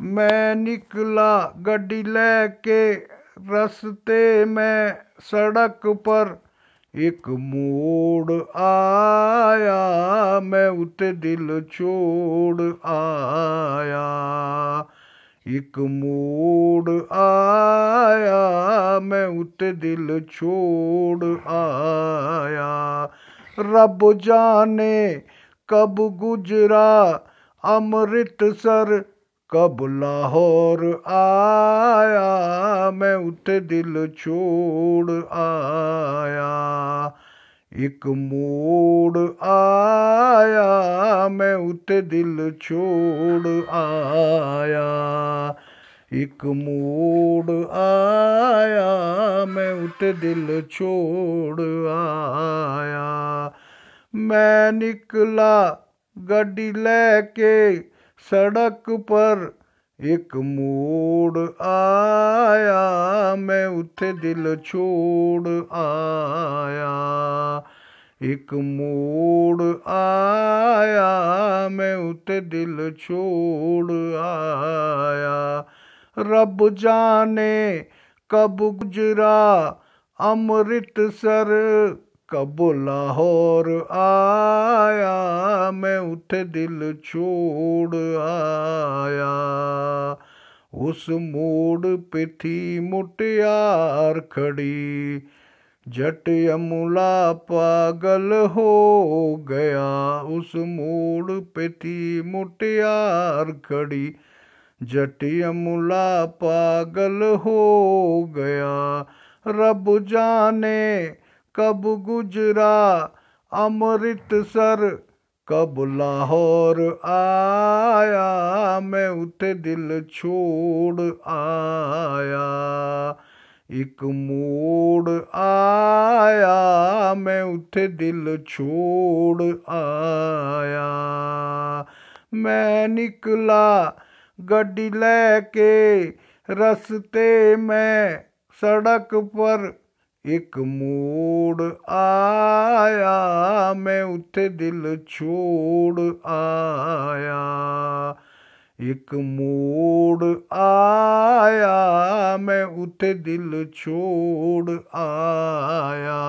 मैं निकला गड्डी लेके, रस्ते में सड़क पर एक मोड़ आया, मैं उते दिल छोड़ आया। एक मोड़ आया, मैं उते दिल छोड़ आया। रब जाने कब गुजरा, अमृतसर कब लाहौर आया, मैं उते दिल छोड़ आया। एक मोड़ आया, मैं उते दिल छोड़ आया। एक मोड़ आया, मैं उते दिल छोड़ आया। मैं निकला गड्डी लेके सड़क पर एक मोड़ आया, मैं उथे दिल छोड़ आया। एक मोड़ आया, मैं उते दिल छोड़ आया। रब जाने कब गुजरा, अमृतसर कब लाहौर आया, मैं उठे दिल छोड़ आया। उस मोड़ पे थी मुटियार खड़ी जट यमुला पागल हो गया। उस मोड़ पे थी मुटियार खड़ी जट यमुला पागल हो गया। रब जाने कब गुजरा अमृतसर कब लाहौर आया मैं उते दिल छोड़ आया। एक मोड़ आया मैं उते दिल छोड़ आया। मैं निकला गड्डी लेके, रस्ते में सड़क पर एक मोड़ आया मैं उते दिल छोड़ आया एक मोड़ आया मैं उते दिल छोड़ आया